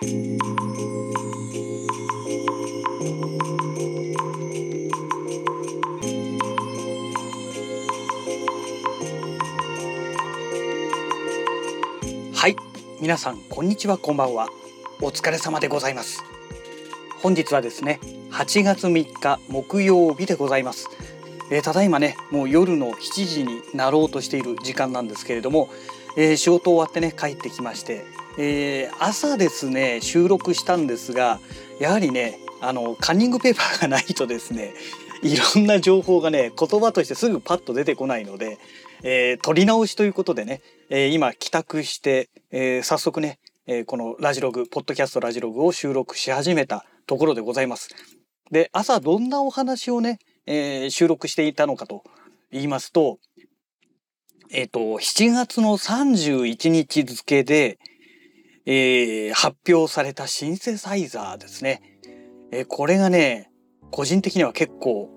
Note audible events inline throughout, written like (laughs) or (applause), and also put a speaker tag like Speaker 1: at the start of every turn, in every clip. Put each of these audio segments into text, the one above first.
Speaker 1: はい。皆さんこんにちはこんばんは。お疲れ様でございます。本日はですね8月3日木曜日でございます、えー、ただいまねもう夜の7時になろうとしている時間なんですけれども、えー、仕事終わってね帰ってきまして、えー、朝ですね収録したんですがやはりねあのカンニングペーパーがないとですねいろんな情報がね言葉としてすぐパッと出てこないので、えー、取り直しということでね、えー、今帰宅して、えー、早速ね、えこのラジログポッドキャストラジログを収録し始めたところでございます。で朝どんなお話をね、え収録していたのかと言いますとえっ、と7月の31日付で、え発表されたシンセサイザーですね。えこれがね個人的には結構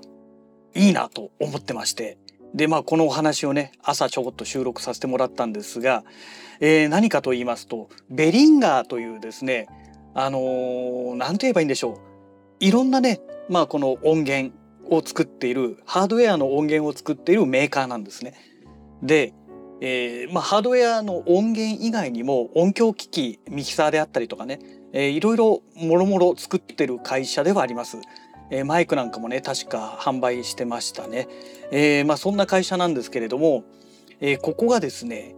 Speaker 1: いいなと思ってましてでまあこのお話をね朝ちょこっと収録させてもらったんですが、えー、何かと言いますとベリンガーというですねあのー、何と言えばいいんでしょういろんなねまあこの音源を作っているハードウェアの音源を作っているメーカーなんですね。で、えーまあ、ハードウェアの音源以外にも音響機器ミキサーであったりとかね、えー、いろいろもろもろ作ってる会社ではあります。えー、マイクなんかもね確か販売してましたね。えー、まあ、そんな会社なんですけれども、えー、ここがですね、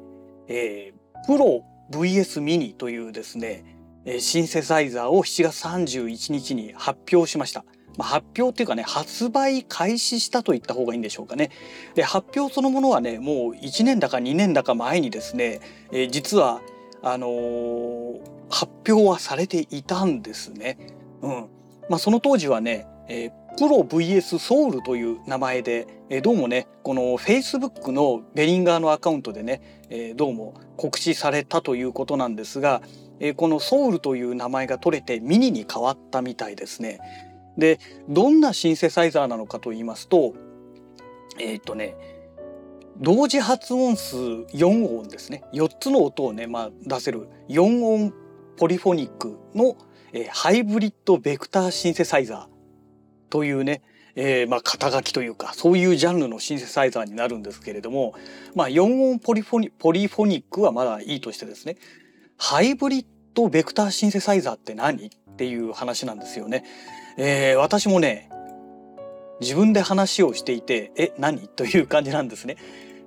Speaker 1: えー、プロ VS ミニというですね、えシンセサイザーを7月31日に発表しました。まあ、発表っていうかね発売開始したと言った方がいいんでしょうかね。で発表そのものはねもう1年だか2年だか前にですね、えー、実はあのー、発表はされていたんですね。うんまあ、その当時はねえー、プロ VS ソウルという名前で、えー、どうもねこの Facebook のベリンガーのアカウントでね、えー、どうも告知されたということなんですが、えー、このソウルという名前が取れてミニに変わったみたいですね。でどんなシンセサイザーなのかと言いますとえっ、とね同時発音数4音ですね4つの音をね、まあ、出せる4音ポリフォニックの、えー、ハイブリッドベクターシンセサイザーというね、えー、まあ肩書きというかそういうジャンルのシンセサイザーになるんですけれども、まあ、4音ポリフォニポリフォニックはまだいいとしてですねハイブリッドベクターシンセサイザーって何？っていう話なんですよね。えー、私もね自分で話をしていてえ何？(laughs) という感じなんですね。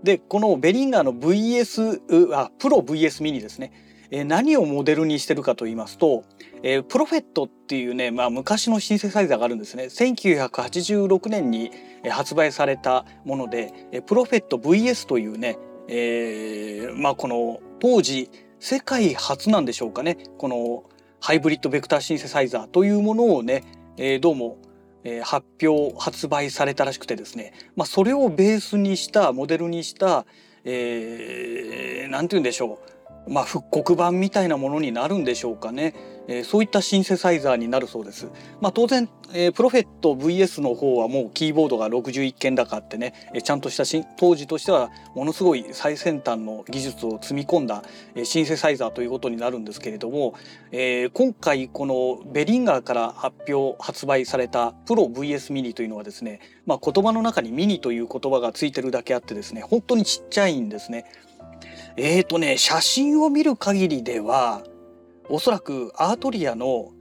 Speaker 1: でこのベリンガーの VS あプロ VS ミニですね。え何をモデルにしてるかと言いますと、えー、プロフェットっていうね、まあ、昔のシンセサイザーがあるんですね。1986年に発売されたものでプロフェット VS というね、えー、まあこの当時世界初なんでしょうかね。このハイブリッドベクターシンセサイザーというものをね、えー、どうもえ発表発売されたらしくてですね、まあ、それをベースにしたモデルにした、えー、て言うんでしょう。まあ、復刻版みたいなものになるんでしょうかね、えー、そういったシンセサイザーになるそうです。まあ、当然、えー、プロフェット VS の方はもうキーボードが61件だかってね、えー、ちゃんとした当時としてはものすごい最先端の技術を積み込んだ、えー、シンセサイザーということになるんですけれども、えー、今回このベリンガーから発表発売されたプロ VS ミニというのはですね、まあ、言葉の中にミニという言葉がついてるだけあってですね本当にちっちゃいんですね。えーとね写真を見る限りではおそらくアートリアの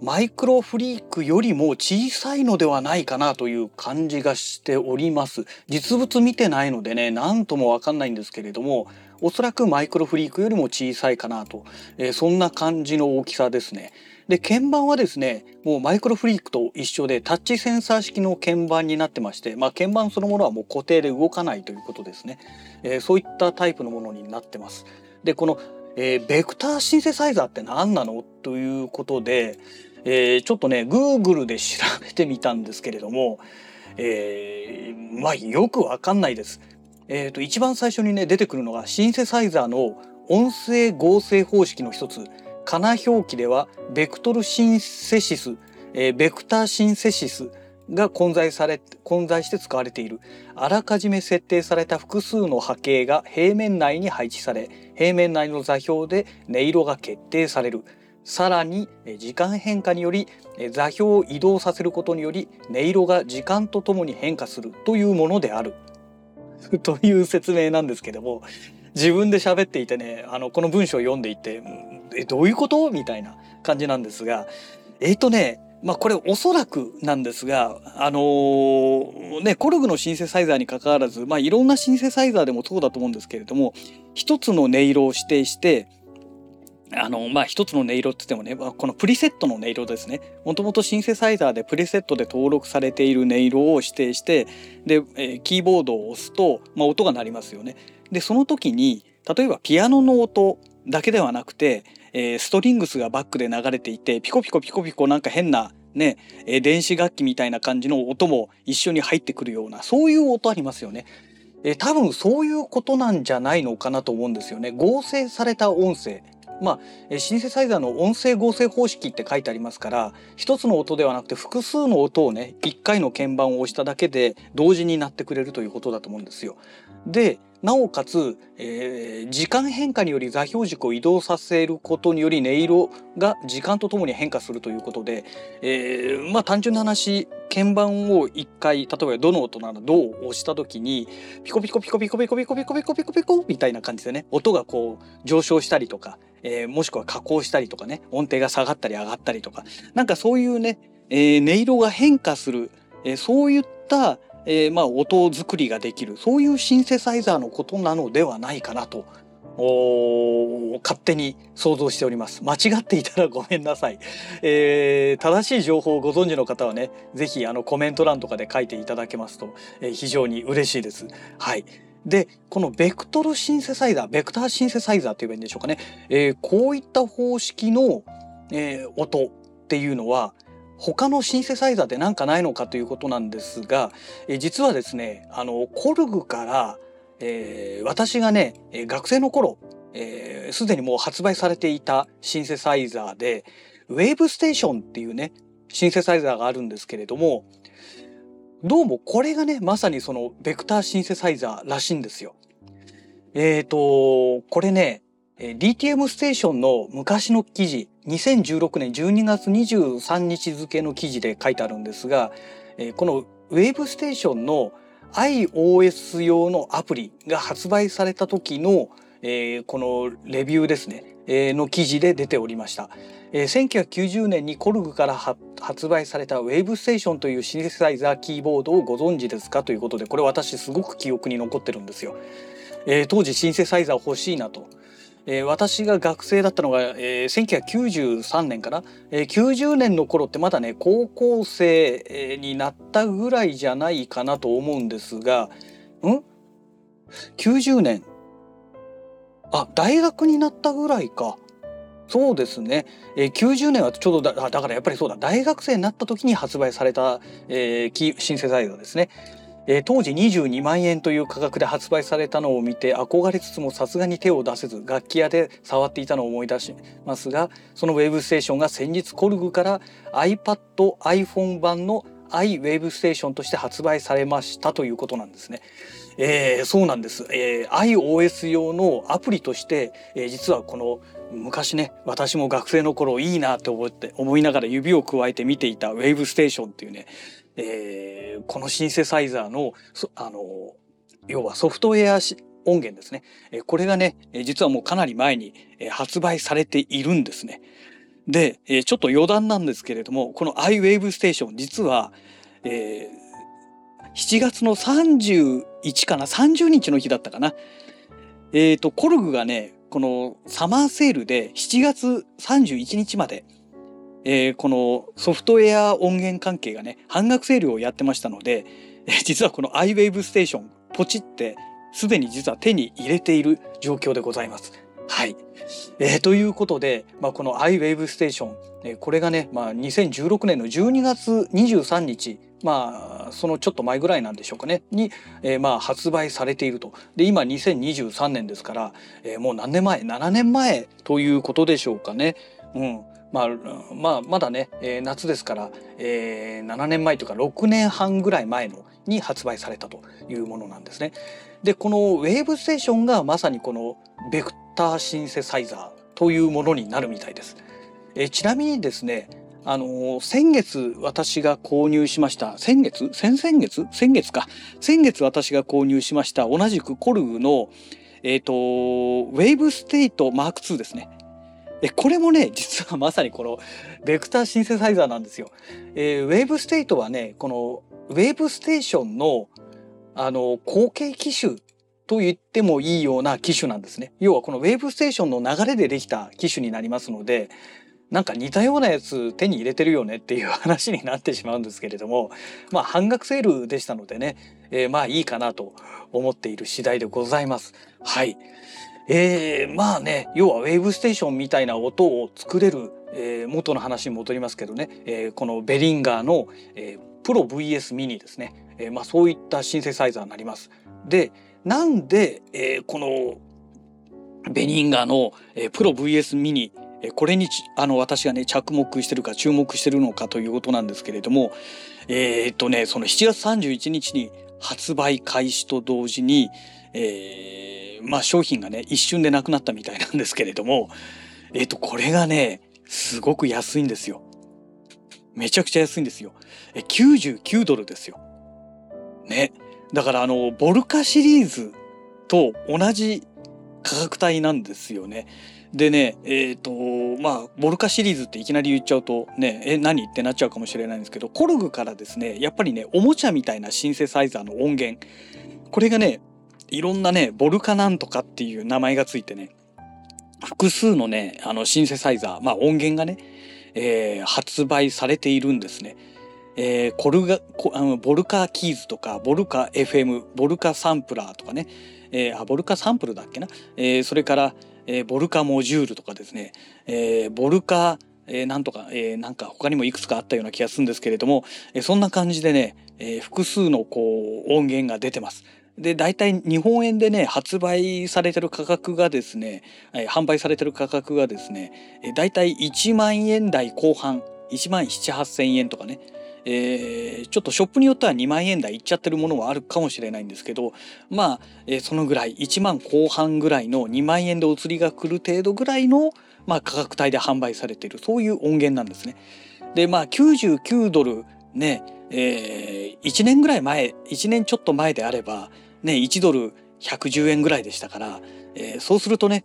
Speaker 1: マイクロフリークよりも小さいのではないかなという感じがしております。実物見てないのでね、何ともわかんないんですけれども、おそらくマイクロフリークよりも小さいかなと、えー、そんな感じの大きさですね。で鍵盤はですねもうマイクロフリークと一緒でタッチセンサー式の鍵盤になってまして、まあ、鍵盤そのものはもう固定で動かないということですね、えー、そういったタイプのものになってます。でこの、えー、ベクターシンセサイザーって何なの？ということで、えー、ちょっとね Google で調べてみたんですけれども、えー、まあよくわかんないです。えーと、一番最初にね出てくるのがシンセサイザーの音声合成方式の一つ。カナ表記ではベクトルシンセシス、えー、ベクターシンセシス。が混在され混在して使われている。あらかじめ設定された複数の波形が平面内に配置され平面内の座標で音色が決定される。さらに時間変化により座標を移動させることにより音色が時間とともに変化するというものである。(laughs) という説明なんですけども自分で喋っていてねあのこの文章を読んでいてえどういうこと？みたいな感じなんですがえっ、ー、とねまあこれおそらくなんですが、あのー、ね、コルグのシンセサイザーに関わらず、まあいろんなシンセサイザーでもそうだと思うんですけれども、一つの音色を指定して、あの、まあ、一つの音色って言ってもね、このプリセットの音色ですね。もともとシンセサイザーでプリセットで登録されている音色を指定して、で、えー、キーボードを押すと、まあ、音が鳴りますよね。で、その時に、例えばピアノの音だけではなくて、えー、ストリングスがバックで流れていて、ピコピコピコピコなんか変なね、えー、電子楽器みたいな感じの音も一緒に入ってくるような、そういう音ありますよね。えー、多分そういうことなんじゃないのかなと思うんですよね。合成された音声。まあ、シンセサイザーの音声合成方式って書いてありますから一つの音ではなくて複数の音をね一回の鍵盤を押しただけで同時になってくれるということだと思うんですよ。でなおかつ、えー、時間変化により座標軸を移動させることにより音色が時間とともに変化するということで、えー、まあ単純な話鍵盤を一回例えばどの音ならどう押した時にピコピコピコピコピコピコピコピコピコピコみたいな感じでね音がこう上昇したりとか、えー、もしくは下降したりとかね音程が下がったり上がったりとかなんかそういうね、えー、音色が変化する、えー、そういったえー、まあ音作りができるそういうシンセサイザーのことなのではないかなと勝手に想像しております。間違っていたらごめんなさい、えー、正しい情報をご存知の方はね是非あのコメント欄とかで書いていただけますと、えー、非常に嬉しいです。はい。でこのベクトルシンセサイザーベクターシンセサイザーといえばいいんでしょうかね、えー、こういった方式の、え音っていうのは他のシンセサイザーで何かないのかということなんですが、え実はですねあのコルグから、えー、私がね学生の頃すで、えー、にもう発売されていたシンセサイザーでウェーブステーションっていうねシンセサイザーがあるんですけれどもどうもこれがねまさにそのベクターシンセサイザーらしいんですよ。えっ、ー、とこれね DTM ステーションの昔の記事2016年12月23日付の記事で書いてあるんですがこのウェーブステーションの iOS 用のアプリが発売された時のこのレビューですねの記事で出ておりました。1990年にコルグから発売されたウェーブステーションというシンセサイザーキーボードをご存知ですかということでこれ私すごく記憶に残ってるんですよ。当時シンセサイザー欲しいなとえー、私が学生だったのが、えー、1993年かな、えー、90年の頃ってまだね高校生になったぐらいじゃないかなと思うんですがん？90年。あ大学になったぐらいか。そうですね、えー、90年はちょうどだだからやっぱりそうだ。大学生になった時に発売された、えー、シンセサイザーですね。えー、当時22万円という価格で発売されたのを見て憧れつつもさすがに手を出せず楽器屋で触っていたのを思い出しますがそのウェブステーションが先日コルグから iPad、iPhone 版の iWave ステーションとして発売されましたということなんですね。えー、そうなんです、えー、iOS 用のアプリとして、えー、実はこの昔ね私も学生の頃いいなと思って思いながら指を加えて見ていた Wave ステーションっていうねえー、このシンセサイザーのあの要はソフトウェア音源ですね。これがね、実はもうかなり前に発売されているんですね。で、ちょっと余談なんですけれども、この iWave Station 実は、えー、7月の31かな ?30 日の日だったかな？えっ、ー、と、コルグがね、このサマーセールで7月31日までえー、このソフトウェア音源関係がね半額セールをやってましたので、実はこの iWave ステーションポチってすでに実は手に入れている状況でございます。はい。えー、ということで、まあ、この iWave ステーション、えー、これがね、まあ、2016年の12月23日、まあ、そのちょっと前ぐらいなんでしょうかね、に、えー、まあ、発売されていると。で、今2023年ですから、えー、もう何年前 ?7 年前ということでしょうかね。うん。まあ、まあ、まだね、えー、夏ですから、えー、7年前というか6年半ぐらい前のに発売されたというものなんですね。でこのウェーブステーションがまさにこのベクターシンセサイザーというものになるみたいです。えちなみにですねあの先月私が購入しました先月？先々月？先月か先月私が購入しました同じく KORG のえっ、ー、と wavestate mk2ですねえこれもね (laughs) 実はまさにこのベクターシンセサイザーなんですよ。えー、ウェーブステートはねこの WAVESTATION のあの後継機種と言ってもいいような機種なんですね。要はこのウェーブステーションの流れでできた機種になりますので、なんか似たようなやつ手に入れてるよねっていう話になってしまうんですけれども、まあ半額セールでしたのでね、えー、まあいいかなと思っている次第でございます。はい。えー、まあね、要はウェーブステーションみたいな音を作れる、えー、元の話に戻りますけどね、えー、このベリンガーの、えー、プロ VS ミニですね、えー、まあそういったシンセサイザーになります。で、なんで、えー、このベニンガーの、えー、プロ VS ミニこれにあの私がね着目してるか注目してるのかということなんですけれどもえー、っとねその7月31日に発売開始と同時に、えー、まあ商品がね一瞬でなくなったみたいなんですけれどもえー、っとこれがねすごく安いんですよ。めちゃくちゃ安いんですよ。え99ドルですよ。ね。だからあのボルカシリーズと同じ価格帯なんですよね。でねえっ、ー、とまあボルカシリーズっていきなり言っちゃうとねえ何ってなっちゃうかもしれないんですけどコルグからですねやっぱりねおもちゃみたいなシンセサイザーの音源これがねいろんなねボルカなんとかっていう名前がついてね複数のねあのシンセサイザーまあ音源がね、えー、発売されているんですね。えー、コルガあのボルカキーズとかボルカ FM ボルカサンプラーとかね、えー、あボルカサンプルだっけな、えー、それから、えー、ボルカモジュールとかですね、えー、ボルカえー、なんとか、えー、なんか他にもいくつかあったような気がするんですけれども、えー、そんな感じでね、えー、複数のこう音源が出てます。で大体日本円でね発売されてる価格がですね、えー、販売されてる価格がですね、えー、大体1万円台後半1万7 8千円とかね、えー、ちょっとショップによっては2万円台いっちゃってるものはあるかもしれないんですけどまあ、えー、そのぐらい1万後半ぐらいの2万円でお釣りが来る程度ぐらいの、まあ、価格帯で販売されているそういう音源なんですね。でまあ99ドルね、えー、1年ぐらい前1年ちょっと前であればね1ドル110円ぐらいでしたから、えー、そうするとね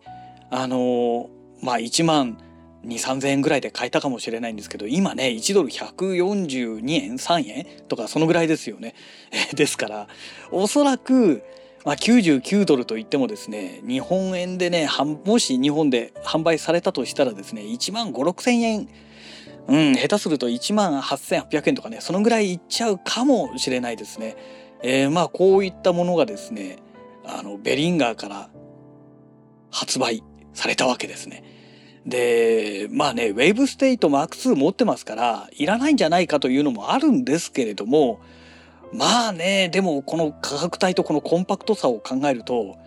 Speaker 1: あのー、まあ1万2,3,000円ぐらいで買えたかもしれないんですけど今ね1ドル142円3円とかそのぐらいですよね。ですからおそらく、まあ、99ドルといってもですね日本円でねもし日本で販売されたとしたらですね1万5 6千円うん下手すると1万8800円とかねそのぐらいいっちゃうかもしれないですね。えー、まあこういったものがですねあのベリンガーから発売されたわけですね。でまあねウェーブステイト Mark2 持ってますからいらないんじゃないかというのもあるんですけれどもまあねでもこの価格帯とこのコンパクトさを考えると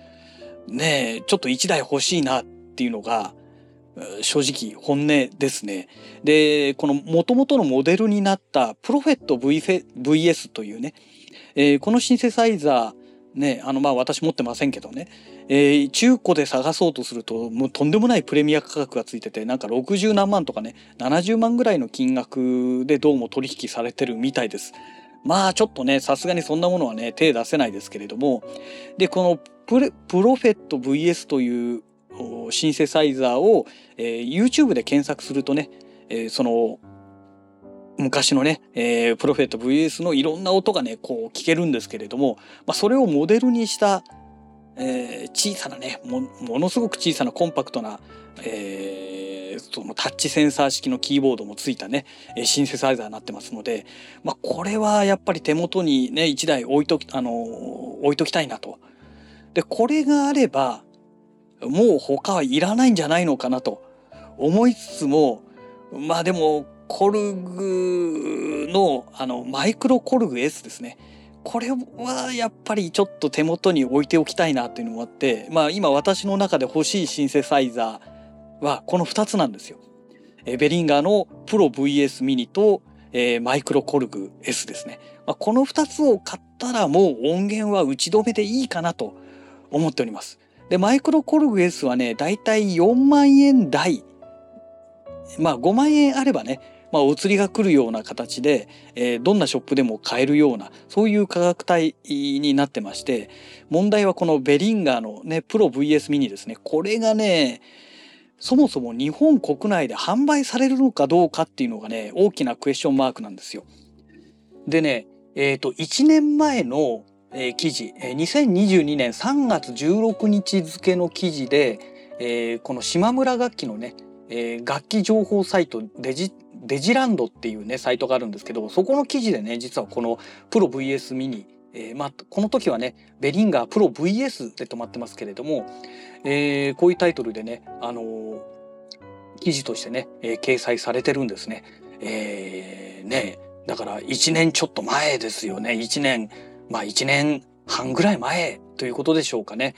Speaker 1: ねちょっと1台欲しいなっていうのが正直本音ですね。でこの元々のモデルになったプロフェット VS というね、えー、このシンセサイザーねあのまあ私持ってませんけどね、えー、中古で探そうとするともうとんでもないプレミア価格がついててなんか60何万とかね70万ぐらいの金額でどうも取引されてるみたいです。まあちょっとねさすがにそんなものはね手出せないですけれどもでこのプレプロフェット VS というシンセサイザーを、えー、YouTube で検索するとね、えー、その昔のね、えー、プロフェット VS のいろんな音がねこう聞けるんですけれども、まあ、それをモデルにした、えー、小さなねものすごく小さなコンパクトな、えー、そのタッチセンサー式のキーボードもついたねシンセサイザーになってますので、まあ、これはやっぱり手元にね1台置いとき、あの置いときたいなと。でこれがあればもう他はいらないんじゃないのかなと思いつつもまあでもコルグのあのマイクロコルグ S ですね。これはやっぱりちょっと手元に置いておきたいなっていうのもあってまあ今私の中で欲しいシンセサイザーはこの2つなんですよ。えベリンガーのプロ VS ミニと、えー、マイクロコルグ S ですね。まあ、この2つを買ったらもう音源は打ち止めでいいかなと思っております。でマイクロコルグ S はねだいたい4万円台まあ5万円あればねまあ、お釣りが来るような形で、えー、どんなショップでも買えるようなそういう価格帯になってまして問題はこのベリンガーのねプロ VS ミニですねこれがねそもそも日本国内で販売されるのかどうかっていうのがね大きなクエスチョンマークなんですよ。でねえっ、ー、と1年前の、えー、記事2022年3月16日付の記事で、えー、この島村楽器のね、え楽器情報サイトデジデジランドっていうねサイトがあるんですけどそこの記事でね実はこのプロ VS ミニ、えー、まあ、この時はねベリンガープロ VS で止まってますけれども、えー、こういうタイトルでね、あのー、記事としてね、え掲載されてるんですね。えーねだから1年ちょっと前ですよね1年まあ1年半ぐらい前ということでしょうかね。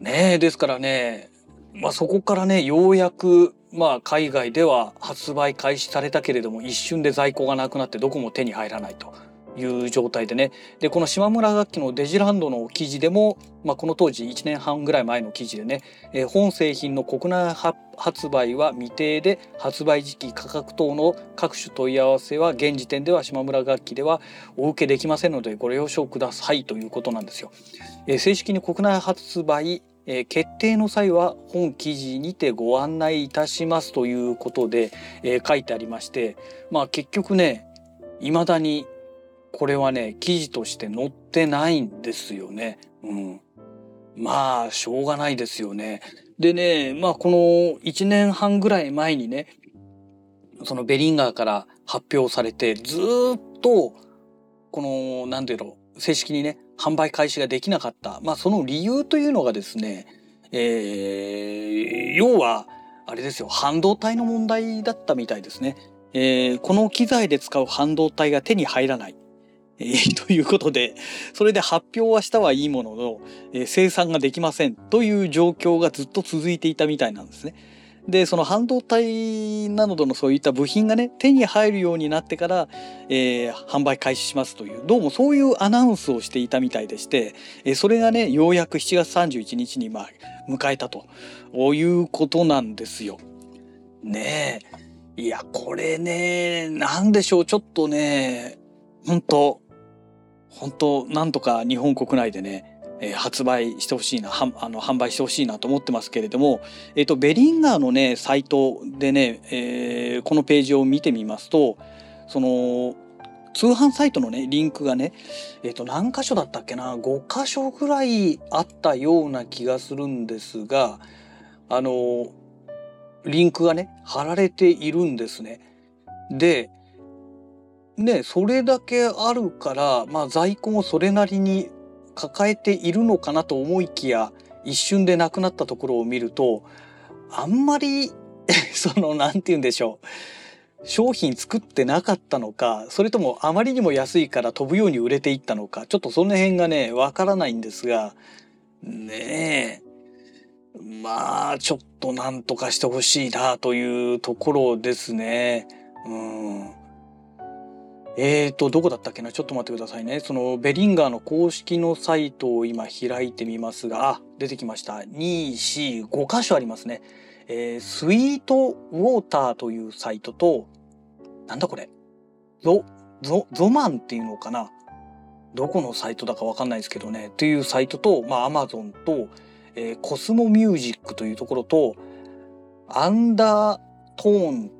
Speaker 1: ねですからねまあ、そこからねようやくまあ海外では発売開始されたけれども一瞬で在庫がなくなってどこも手に入らないという状態でねでこの島村楽器のデジランドの記事でも、まあ、この当時1年半ぐらい前の記事でね、えー、本製品の国内発売は未定で発売時期価格等の各種問い合わせは現時点では島村楽器ではお受けできませんのでご了承くださいということなんですよ。えー、正式に国内発売え、決定の際は本記事にてご案内いたしますということで、え、書いてありましてまあ結局ね未だにこれはね記事として載ってないんですよね。うん、まあしょうがないですよね。でねまあこの1年半ぐらい前にねそのベリンガーから発表されてずっとこの何て言うの正式にね販売開始ができなかった、まあ、その理由というのがですね、えー、要はあれですよ半導体の問題だったみたいですね。えー、この機材で使う半導体が手に入らない。えー、(laughs) ということでそれで発表はしたはいいものの、えー、生産ができませんという状況がずっと続いていたみたいなんですね。でその半導体などのそういった部品がね手に入るようになってから、えー、販売開始しますというどうもそういうアナウンスをしていたみたいでして、え、それがねようやく7月31日にまあ迎えたということなんですよ。ねえいやこれね何でしょうちょっとね本当本当なんとか日本国内でねえー、発売してほしいなはあの販売してほしいなと思ってますけれども、えーと、ベリンガーのねサイトでね、えー、このページを見てみますとその通販サイトのねリンクがねえっ、ー、と何箇所だったっけな5箇所ぐらいあったような気がするんですがあのリンクがね貼られているんですね。でねそれだけあるからまあ在庫もそれなりに抱えているのかなと思いきや一瞬でなくなったところを見るとあんまり (laughs) その何て言うんでしょう商品作ってなかったのかそれともあまりにも安いから飛ぶように売れていったのかちょっとその辺がねわからないんですがねえまあちょっとなんとかしてほしいなというところですね。うんえーと、どこだったっけな？ちょっと待ってくださいね。そのベリンガーの公式のサイトを今開いてみますが、あ、出てきました。2、4、5箇所ありますね。えー、スイートウォーターというサイトと、なんだこれ？ゾ、ゾ、ゾマンっていうのかな？どこのサイトだかわかんないですけどね。というサイトと、まあ、アマゾンと、えー、コスモミュージックというところと、アンダートーン、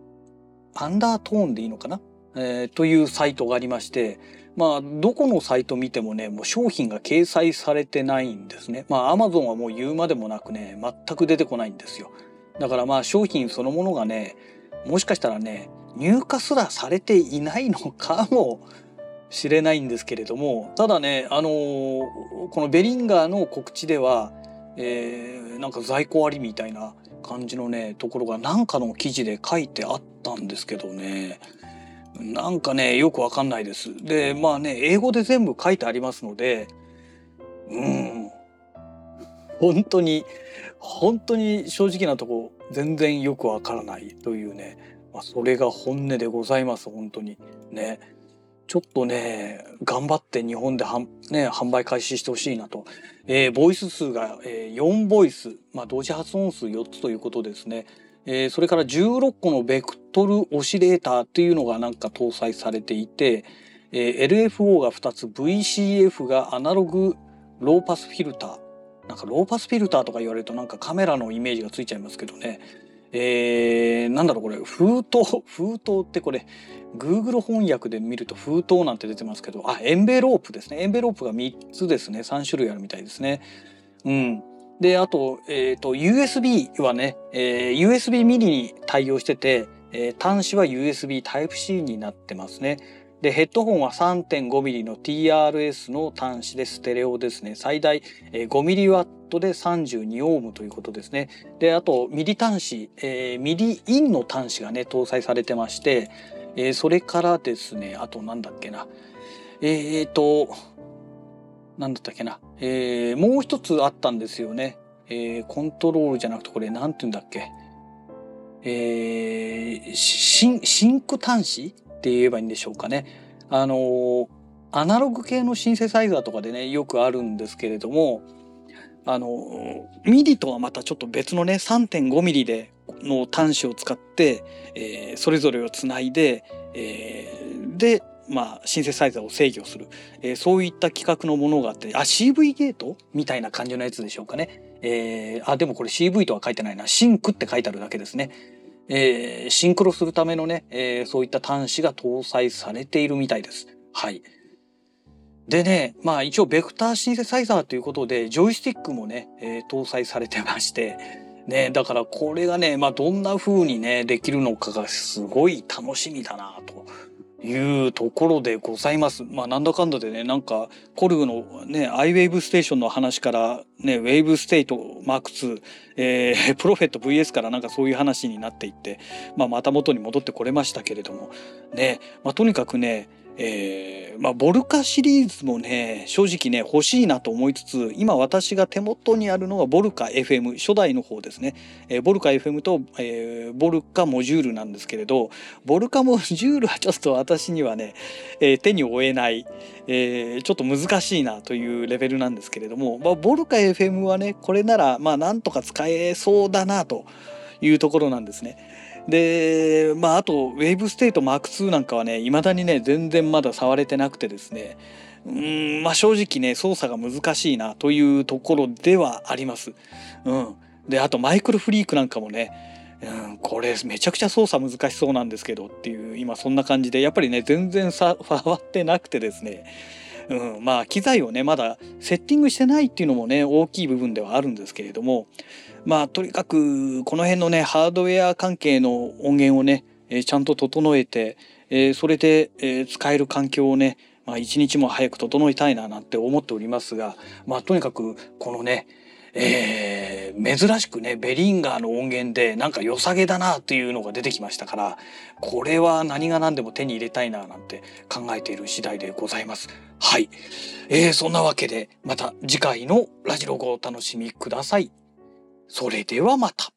Speaker 1: アンダートーンでいいのかな？えー、というサイトがありまして、まあ、どこのサイト見てもね、もう商品が掲載されてないんですね。まあ、アマゾンはもう言うまでもなくね、全く出てこないんですよ。だからまあ、商品そのものがね、もしかしたらね、入荷すらされていないのかもしれないんですけれども、ただね、あのー、このベリンガーの告知では、えー、なんか在庫ありみたいな感じのね、ところがなんかの記事で書いてあったんですけどね、なんかねよくわかんないです。でまあね英語で全部書いてありますのでうん本当に本当に正直なとこ全然よくわからないというね、まあ、それが本音でございます本当にね。ちょっとね頑張って日本ではん、ね、販売開始してほしいなと、えー、ボイス数が、えー、4ボイス、まあ、同時発音数4つということですねえー、それから16個のベクトルオシレーターっていうのがなんか搭載されていて、えー、LFO が2つ VCF がアナログローパスフィルターなんかローパスフィルターとか言われるとなんかカメラのイメージがついちゃいますけどね。えー、なんだろうこれ封筒封筒ってこれ Google 翻訳で見ると封筒なんて出てますけどあエンベロープですね。エンベロープが3つですね。3種類あるみたいですね。うん。であと,、えーと、USB はね、えー、USB ミニに対応してて、えー、端子は USB Type-C になってますね。で、ヘッドホンは 3.5mm の TRS の端子でステレオですね。最大 5mW で32オームということですね。で、あと、 MIDI 端子、えー、 MIDI IN の端子がね、搭載されてまして、えー、それからですね、あとなんだっけな。えっ、ー、と、なんだったっけな。えー、もう一つあったんですよね。えー、コントロールじゃなくて、これなんて言うんだっけ。えー、シン、シンク端子って言えばいいんでしょうかね。あのアナログ系のシンセサイザーとかでねよくあるんですけれどもあの MIDI とはまたちょっと別のね 3.5mm での端子を使って、えー、それぞれをつないで、えー、でまあ、シンセサイザーを制御する、えー、そういった規格のものがあってあ CV ゲートみたいな感じのやつでしょうかね。えー、あでもこれ CV とは書いてないなシンクって書いてあるだけですね。えー、シンクロするためのね、えー、そういった端子が搭載されているみたいです。はい。でね、まあ一応ベクターシンセサイザーということで、ジョイスティックもね、えー、搭載されてまして、ね、だからこれがね、まあどんな風にね、できるのかがすごい楽しみだなというところでございます。まあなんだかんだでね、なんかコルグのね、アイウェイブステーションの話からね、ウェイブステイトマーク2、えー、(laughs) プロフェット VS からなんかそういう話になっていって、まあまた元に戻ってこれましたけれども、ね、まあとにかくね、えー、まあ、ボルカシリーズもね正直ね欲しいなと思いつつ今私が手元にあるのはボルカ FM 初代の方ですね、えー、ボルカ FM と、えー、ボルカモジュールなんですけれどボルカモジュールはちょっと私にはね、え手に負えない、えちょっと難しいなというレベルなんですけれども、まあ、ボルカ FM はねこれならまあなんとか使えそうだなというところなんですね。でまああとウェーブステート M2 なんかはね未だにね全然まだ触れてなくてですね。うんまあ正直ね操作が難しいなというところではあります。うん、であと MicroFreak なんかもねうん、これめちゃくちゃ操作難しそうなんですけどっていう今そんな感じでやっぱりね全然触ってなくてですね、うん、まあ機材をねまだセッティングしてないっていうのもね大きい部分ではあるんですけれどもまあとにかくこの辺のねハードウェア関係の音源をね、え、ちゃんと整えて、え、それで、え、使える環境をねまあ一日も早く整えたいななんて思っておりますがまあとにかくこのねえー、珍しくねベリンガーの音源でなんか良さげだなっていうのが出てきましたからこれは何が何でも手に入れたいななんて考えている次第でございます。はい、えー、そんなわけでまた次回のラジログをお楽しみください。それではまた。